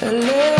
Hello.